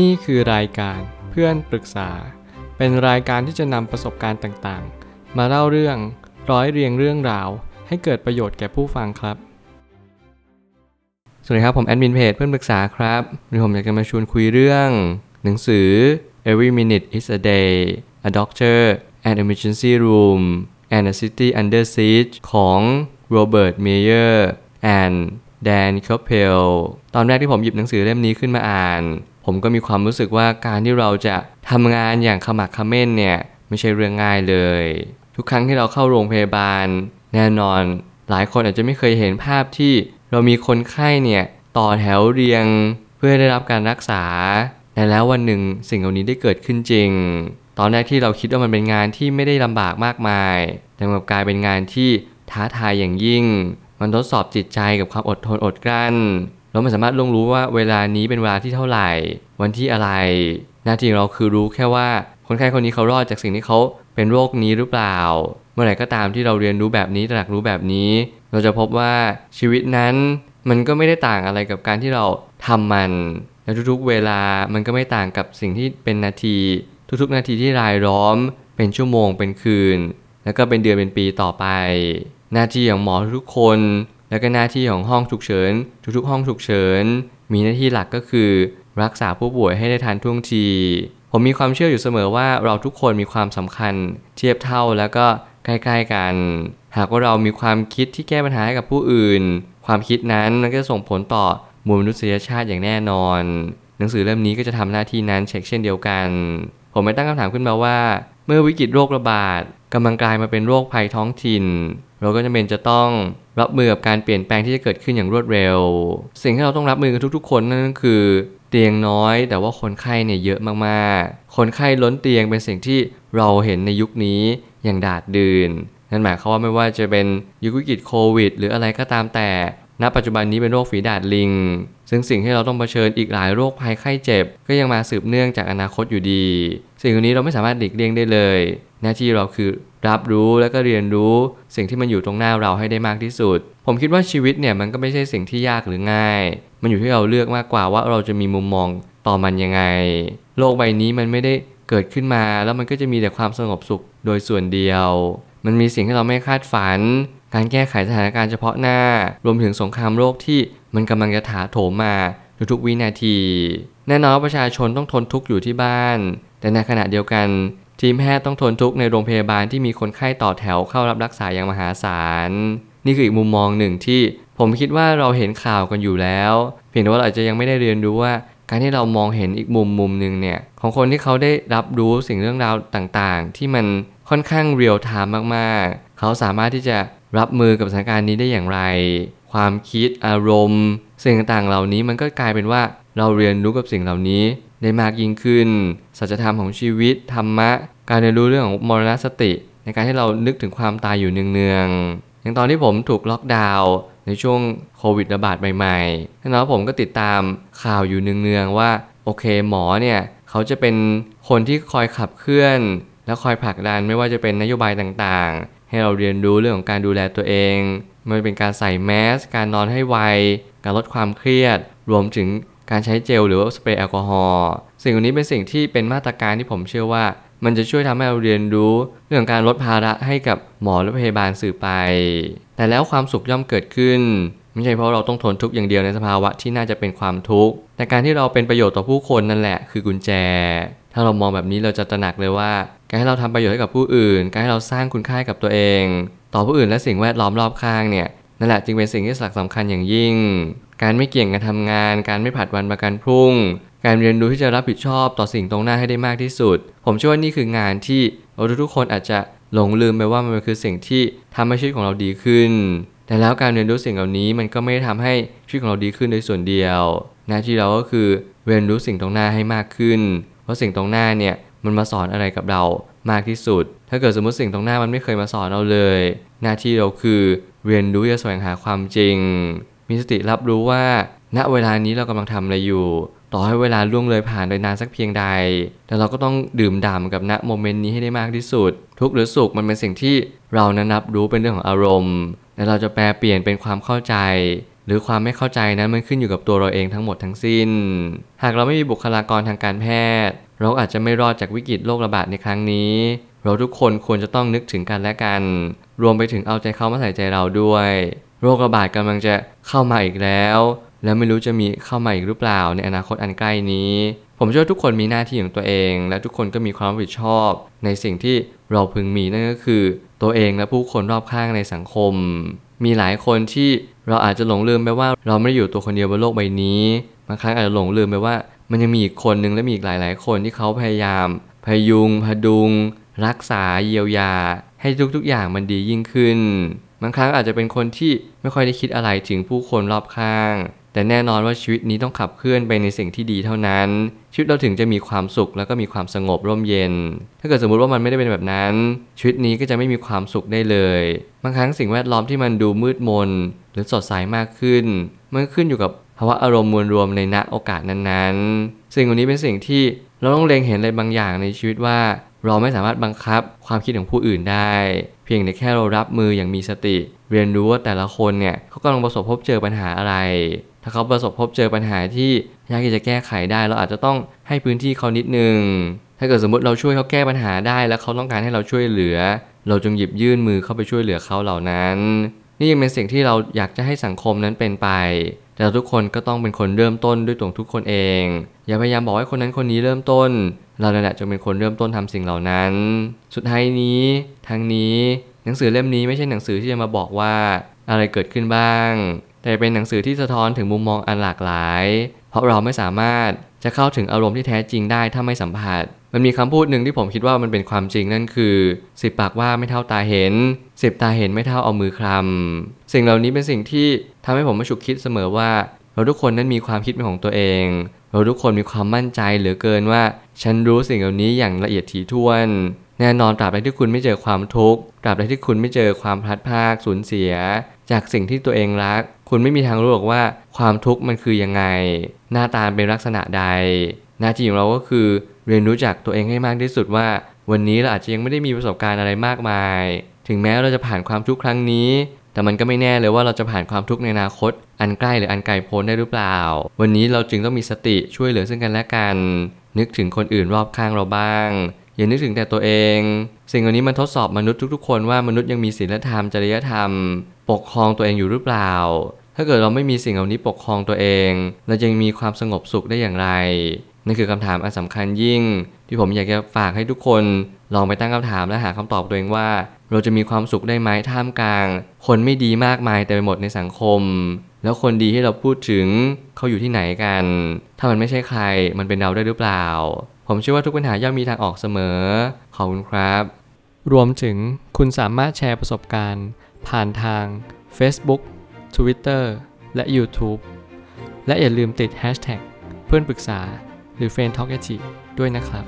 นี่คือรายการเพื่อนปรึกษา เป็นรายการที่จะนำประสบการณ์ต่างๆ มาเล่าเรื่องร้อยเรียงเรื่องราว ให้เกิดประโยชน์แก่ผู้ฟังครับ สวัสดีครับ ผมแอดมินเพจเพื่อนปรึกษาครับวันนี้ผมอยากจะมาชวนคุยเรื่อง หนังสือ Every Minute is a Day A Doctor an Emergency Room and a City Under Siege ของ Robert Meyer and Dan c o p p e l ตอนแรกที่ผมหยิบหนังสือเล่มนี้ขึ้นมาอ่าน ผมก็มีความรู้สึกว่าการที่เราจะทำงานอย่างขมักเขม้นเนี่ยไม่ใช่เรื่องง่ายเลย ทุกครั้งที่เราเข้าโรงพยาบาล แน่นอน หลายคนอาจจะไม่เคยเห็นภาพที่เรามีคนไข้เนี่ยต่อแถวเรียงเพื่อได้รับการรักษาแต่แล้ววันหนึ่งสิ่งเหล่านี้ได้เกิดขึ้นจริง ตอนแรกที่เราคิดว่ามันเป็นงานที่ไม่ได้ลำบากมากมาย แต่กลับกลายเป็นงานที่ท้าทายอย่างยิ่ง มันทดสอบจิตใจกับความอดทนอดกลั้น เราไม่สามารถลงรู้ว่าเวลานี้เป็นเวลาที่เท่าไหร่ วันที่อะไร หน้าที่ของเราคือรู้แค่ว่าคนไข้คนนี้เขารอดจากสิ่งที่เขาเป็นโรคนี้หรือเปล่า เมื่อไหร่ก็ตามที่เราเรียนรู้แบบนี้ตระหนักรู้แบบนี้ เราจะพบว่าชีวิตนั้นมันก็ไม่ได้ต่างอะไรกับการที่เราทำมันและทุกๆเวลามันก็ไม่ต่างกับสิ่งที่เป็นนาที ทุกๆ นาทีที่รายล้อม เป็นชั่วโมงเป็นคืน แล้วก็เป็นเดือนเป็นปีต่อไป หน้าที่ของหมอทุกคน แล้วก็หน้าที่ของห้องฉุกเฉิน ทุกๆ ห้องฉุกเฉิน มีหน้าที่หลักก็คือ รักษาผู้ป่วยให้ได้ทันท่วงที ผมมีความเชื่ออยู่เสมอว่าเราทุกคนมีความสำคัญ เทียบเท่าแล้วก็ใกล้ๆกัน หากว่าเรามีความคิดที่แก้ปัญหาให้กับผู้อื่น ความคิดนั้นมันก็จะส่งผลต่อมวลมนุษยชาติอย่างแน่นอน หนังสือเล่มนี้ก็จะทำหน้าที่นั้นเช็คเช่นเดียวกัน ผมไม่ตั้งคำถามขึ้นมาว่า เมื่อวิกฤตโรคระบาด กำลังกลายมาเป็นโรคภัยท้องถิ่น เราก็จำเป็นจะต้องรับมือกับการเปลี่ยนแปลงที่จะเกิดขึ้นอย่างรวดเร็ว สิ่งที่เราต้องรับมือกันทุกๆ คนนั่นก็คือ เตียงน้อย แต่ว่าคนไข้เนี่ยเยอะมากๆ คนไข้ล้นเตียงเป็นสิ่งที่เราเห็นในยุคนี้อย่างดาดดืนนั่นหมายความว่าไม่ว่าจะเป็นยุควิกฤตโควิด หรืออะไรก็ตามแต่ ณ ปัจจุบันนี้เป็นโรคฝีดาดลิง ซึ่งสิ่งที่เราต้องเผชิญอีกหลายโรคภัยไข้เจ็บ ก็ยังมาสืบเนื่องจากอนาคตอยู่ดี สิ่งเหล่านี้เราไม่สามารถหลีกเลี่ยงได้เลย หน้าที่เราคือรับรู้และก็เรียนรู้ สิ่งที่มันอยู่ตรงหน้าเราให้ได้มากที่สุด ผมคิดว่าชีวิตเนี่ยมันก็ไม่ใช่สิ่งที่ยากหรือง่าย มันอยู่ที่เราเลือกมากกว่าว่าเราจะมีมุมมองต่อมันยังไง โลกใบนี้มันไม่ได้เกิดขึ้นมาแล้วมันก็จะมีแต่ความสงบสุขโดยส่วนเดียว มันมีสิ่งที่เราไม่คาดฝัน การแก้ไขสถานการณ์เฉพาะหน้า รวมถึงสงครามโรคที่มันกำลังจะถาโถมมาทุกๆวินาที แน่นอนประชาชนต้องทนทุกข์อยู่ที่บ้าน แต่ในขณะเดียวกัน ทีมแพทย์ต้องทนทุกข์ในโรงพยาบาลที่มีคนไข้ต่อแถวเข้ารับรักษาอย่างมหาศาล นี่คืออีกมุมมองหนึ่งที่ผมคิดว่าเราเห็นข่าวกันอยู่แล้ว เพียงแต่ว่าเราอาจจะยังไม่ได้เรียนรู้ว่า การที่เรามองเห็นอีกมุมมุมหนึ่งเนี่ยของคนที่เขาได้รับรู้สิ่งเรื่องราวต่างๆ ที่มันค่อนข้างเรียลไทม์มากๆ เขาสามารถที่จะรับมือกับสถานการณ์นี้ได้อย่างไร ความคิดอารมณ์ สิ่งต่างๆเหล่านี้มันก็กลายเป็นว่าเราเรียนรู้กับสิ่งเหล่านี้ ได้มากยิ่งขึ้น สัจธรรมของชีวิตธรรมะ การเรียนรู้เรื่องของมรณสติ ในการที่เรานึกถึงความตายอยู่เนืองๆอย่างตอนที่ผมถูกล็อกดาวน์ในช่วงโควิดระบาดใหม่ๆแล้วผมก็ติดตามข่าวอยู่เนืองๆว่าโอเคหมอเนี่ยเขาจะเป็นคนที่คอยขับเคลื่อน และคอยผลักดันไม่ว่าจะเป็นนโยบายต่างๆ ให้เราเรียนรู้เรื่องของการดูแลตัวเอง ไม่ว่าเป็นการใส่แมส การนอนให้ไว การลดความเครียด รวมถึง การใช้เจลหรือว่าสเปรย์แอลกอฮอล์สิ่งนี้เป็นสิ่งที่เป็นมาตรการที่ผมเชื่อว่า มันจะช่วยทำให้เราเรียนรู้ เรื่องการลดภาระให้กับหมอและพยาบาลสื่อไป แต่แล้วความสุขย่อมเกิดขึ้น ไม่ใช่เพราะเราต้องทนทุกข์อย่างเดียวในสภาวะที่น่าจะเป็นความทุกข์แต่การที่เราเป็นประโยชน์ต่อผู้คนนั่นแหละคือกุญแจ ถ้าเรามองแบบนี้เราจะตระหนักเลยว่า การให้เราทำประโยชน์ให้กับผู้อื่น การให้เราสร้างคุณค่าให้กับตัวเอง ต่อผู้อื่นและสิ่งแวดล้อมรอบข้างเนี่ย นั่นแหละจึงเป็นสิ่งที่สำคัญอย่างยิ่ง การไม่เกี่ยงกันทำงาน การไม่ผัดวันประกันพรุ่ง การเรียนรู้ที่จะรับผิดชอบต่อสิ่งตรงหน้าให้ได้มากที่สุด ผมเชื่อว่านี่คืองานที่เราทุกคนอาจจะหลงลืมไปว่ามันคือสิ่งที่ทำให้ชีวิตของเราดีขึ้น แต่แล้วการเรียนรู้สิ่งเหล่านี้มันก็ไม่ได้ทำให้ชีวิตของเราดีขึ้นโดยส่วนเดียว หน้าที่เราก็คือเรียนรู้สิ่งตรงหน้าให้มากขึ้น เพราะสิ่งตรงหน้าเนี่ยมันมาสอนอะไรกับเรา มากที่สุด ถ้าเกิดสมมติสิ่งตรงหน้ามันไม่เคยมาสอนเราเลย หน้าที่เราคือเรียนรู้จะแสวงหาความจริง มีสติรับรู้ว่า ณเวลานี้เรากำลังทำอะไรอยู่ ต่อให้เวลาล่วงเลยผ่านไปนานสักเพียงใด แต่เราก็ต้องดื่มด่ำกับณโมเมนต์นี้ให้ได้มากที่สุด ทุกหรือสุขมันเป็นสิ่งที่เรานั้นรับรู้เป็นเรื่องของอารมณ์และเราจะแปลเปลี่ยนเป็นความเข้าใจ หรือความไม่เข้าใจนั้นมันขึ้นอยู่กับตัวเราเองทั้งหมดทั้งสิ้น หากเราไม่มีบุคลากรทางการแพทย์ เราอาจจะไม่รอดจากวิกฤตโรคระบาดในครั้งนี้ เราทุกคนควรจะต้องนึกถึงกันและกัน รวมไปถึงเอาใจเขามาใส่ใจเราด้วย โรคระบาดกำลังจะเข้ามาอีกแล้ว แล้วไม่รู้จะมีเข้ามาอีกหรือเปล่าในอนาคตอันใกล้นี้ ผมเชื่อทุกคนมีหน้าที่ของตัวเอง และทุกคนก็มีความรับผิดชอบ ในสิ่งที่เราพึงมีนั่นก็คือ ตัวเองและผู้คนรอบข้างในสังคม มีหลายคนที่ เราอาจจะหลงลืมไปว่าเราไม่ได้อยู่ตัวคนเดียวบนโลกใบนี้บางครั้งอาจจะหลงลืมไปว่า มันยังมีอีกคนนึงและมีอีกหลาย ๆ คนที่เขาพยายาม พยุง พดุง รักษาเยียวยา ให้ทุก ๆ อย่างมันดียิ่งขึ้นบางครั้งอาจจะเป็นคนที่ไม่ค่อยได้คิดอะไรถึงผู้คนรอบข้าง แต่แน่นอนว่าชีวิตนี้ต้องขับเคลื่อนไปในสิ่งที่ดีเท่านั้น ชีวิตเราถึงจะมีความสุขแล้วก็มีความสงบร่มเย็น ถ้าเกิดสมมุติว่ามันไม่ได้เป็นแบบนั้น ชีวิตนี้ก็จะไม่มีความสุขได้เลย บางครั้งสิ่งแวดล้อมที่มันดูมืดมน หรือสดใสมากขึ้น มันขึ้นอยู่กับภาวะอารมณ์มวลรวมในณโอกาสนั้นๆ สิ่งเหล่านี้เป็นสิ่งที่เราต้องเล็งเห็นอะไรบางอย่างในชีวิตว่า เราไม่สามารถบังคับความคิดของผู้อื่นได้ เพียงแต่แค่เรารับมืออย่างมีสติ เรียนรู้ว่าแต่ละคนเนี่ยเขากำลังประสบพบเจอปัญหาอะไร ถ้าเขาประสบพบเจอปัญหาที่ยากที่จะแก้ไขได้ เราอาจจะต้องให้พื้นที่เขานิดนึงถ้าเกิดสมมติเราช่วยเขาแก้ปัญหาได้ แล้วเขาต้องการให้เราช่วยเหลือ เราจงหยิบยื่นมือเข้าไปช่วยเหลือเขาเหล่านั้น นี่ยังเป็นสิ่งที่เราอยากจะให้สังคมนั้นเป็นไป แต่ทุกคนก็ต้องเป็นคนเริ่มต้นด้วยตัวทุกคนเอง อย่าพยายามบอกให้คนนั้นคนนี้เริ่มต้น เรานั่นแหละจะเป็นคนเริ่มต้นทำสิ่งเหล่านั้น สุดท้ายนี้ทั้งนี้หนังสือเล่มนี้ไม่ใช่หนังสือที่จะมาบอกว่าอะไรเกิดขึ้นบ้าง แต่เป็นหนังสือที่สะท้อนถึงมุมมองอันหลากหลาย เพราะเราไม่สามารถจะเข้าถึงอารมณ์ที่แท้จริงได้ถ้าไม่สัมผัส มันมีคำพูดหนึ่งที่ผมคิดว่ามันเป็นความจริงนั่นคือสิบปากว่าไม่เท่าตาเห็นสิบตาเห็นไม่เท่าเอามือคลำสิ่งเหล่านี้เป็นสิ่งที่ทำให้ผมมาฉุกคิดเสมอว่า เราทุกคนนั้นมีความคิดเป็นของตัวเอง เราทุกคนมีความมั่นใจเหลือเกินว่า ฉันรู้สิ่งเหล่านี้อย่างละเอียดถี่ถ้วน แน่นอนตราบใดที่คุณไม่เจอความทุกข์ตราบใดที่คุณไม่เจอความพลัดพรากสูญเสีย จากสิ่งที่ตัวเองรัก คุณไม่มีทางรู้หรอกว่าความทุกข์มันคือยังไง หน้าตาเป็นลักษณะใด หน้าที่ของเราก็คือ เรียนรู้จักตัวเองให้มากที่สุดว่า วันนี้เราอาจจะยังไม่ได้มีประสบการณ์อะไรมากมาย ถึงแม้เราจะผ่านความทุกข์ครั้งนี้ แต่มันก็ไม่แน่เลยว่าเราจะผ่านความทุกข์ในอนาคต อันใกล้หรืออันไกลโพ้นได้หรือเปล่า วันนี้เราจึงต้องมีสติช่วยเหลือซึ่งกันและกัน นึกถึงคนอื่นรอบข้างเราบ้าง อย่านึกถึงแต่ตัวเอง สิ่งเหล่านี้มันทดสอบมนุษย์ทุกๆ คนว่ามนุษย์ยังมีศีลธรรมจริยธรรม ปกครองตัวเองอยู่หรือเปล่าถ้าเกิดเราไม่มีสิ่งเหล่านี้ปกครองตัวเอง เราจะมีความสงบสุขได้อย่างไร นั่นคือคำถามอันสำคัญยิ่ง ที่ผมอยากจะฝากให้ทุกคนลองไปตั้งคำถามและหาคำตอบตัวเองว่า เราจะมีความสุขได้ไหมท่ามกลาง คนไม่ดีมากมายเต็มไปหมดในสังคม แล้วคนดีที่เราพูดถึงเขาอยู่ที่ไหนกัน ถ้ามันไม่ใช่ใครมันเป็นเราได้หรือเปล่า ผมเชื่อว่าทุกปัญหาย่อมมีทางออกเสมอขอบคุณครับ รวมถึงคุณสามารถแชร์ประสบการณ์ ผ่านทาง Facebook Twitter และ YouTube และอย่าลืมติด Hashtag เพื่อนปรึกษา รือ f r ร e n d t a l k a ด้วยนะครับ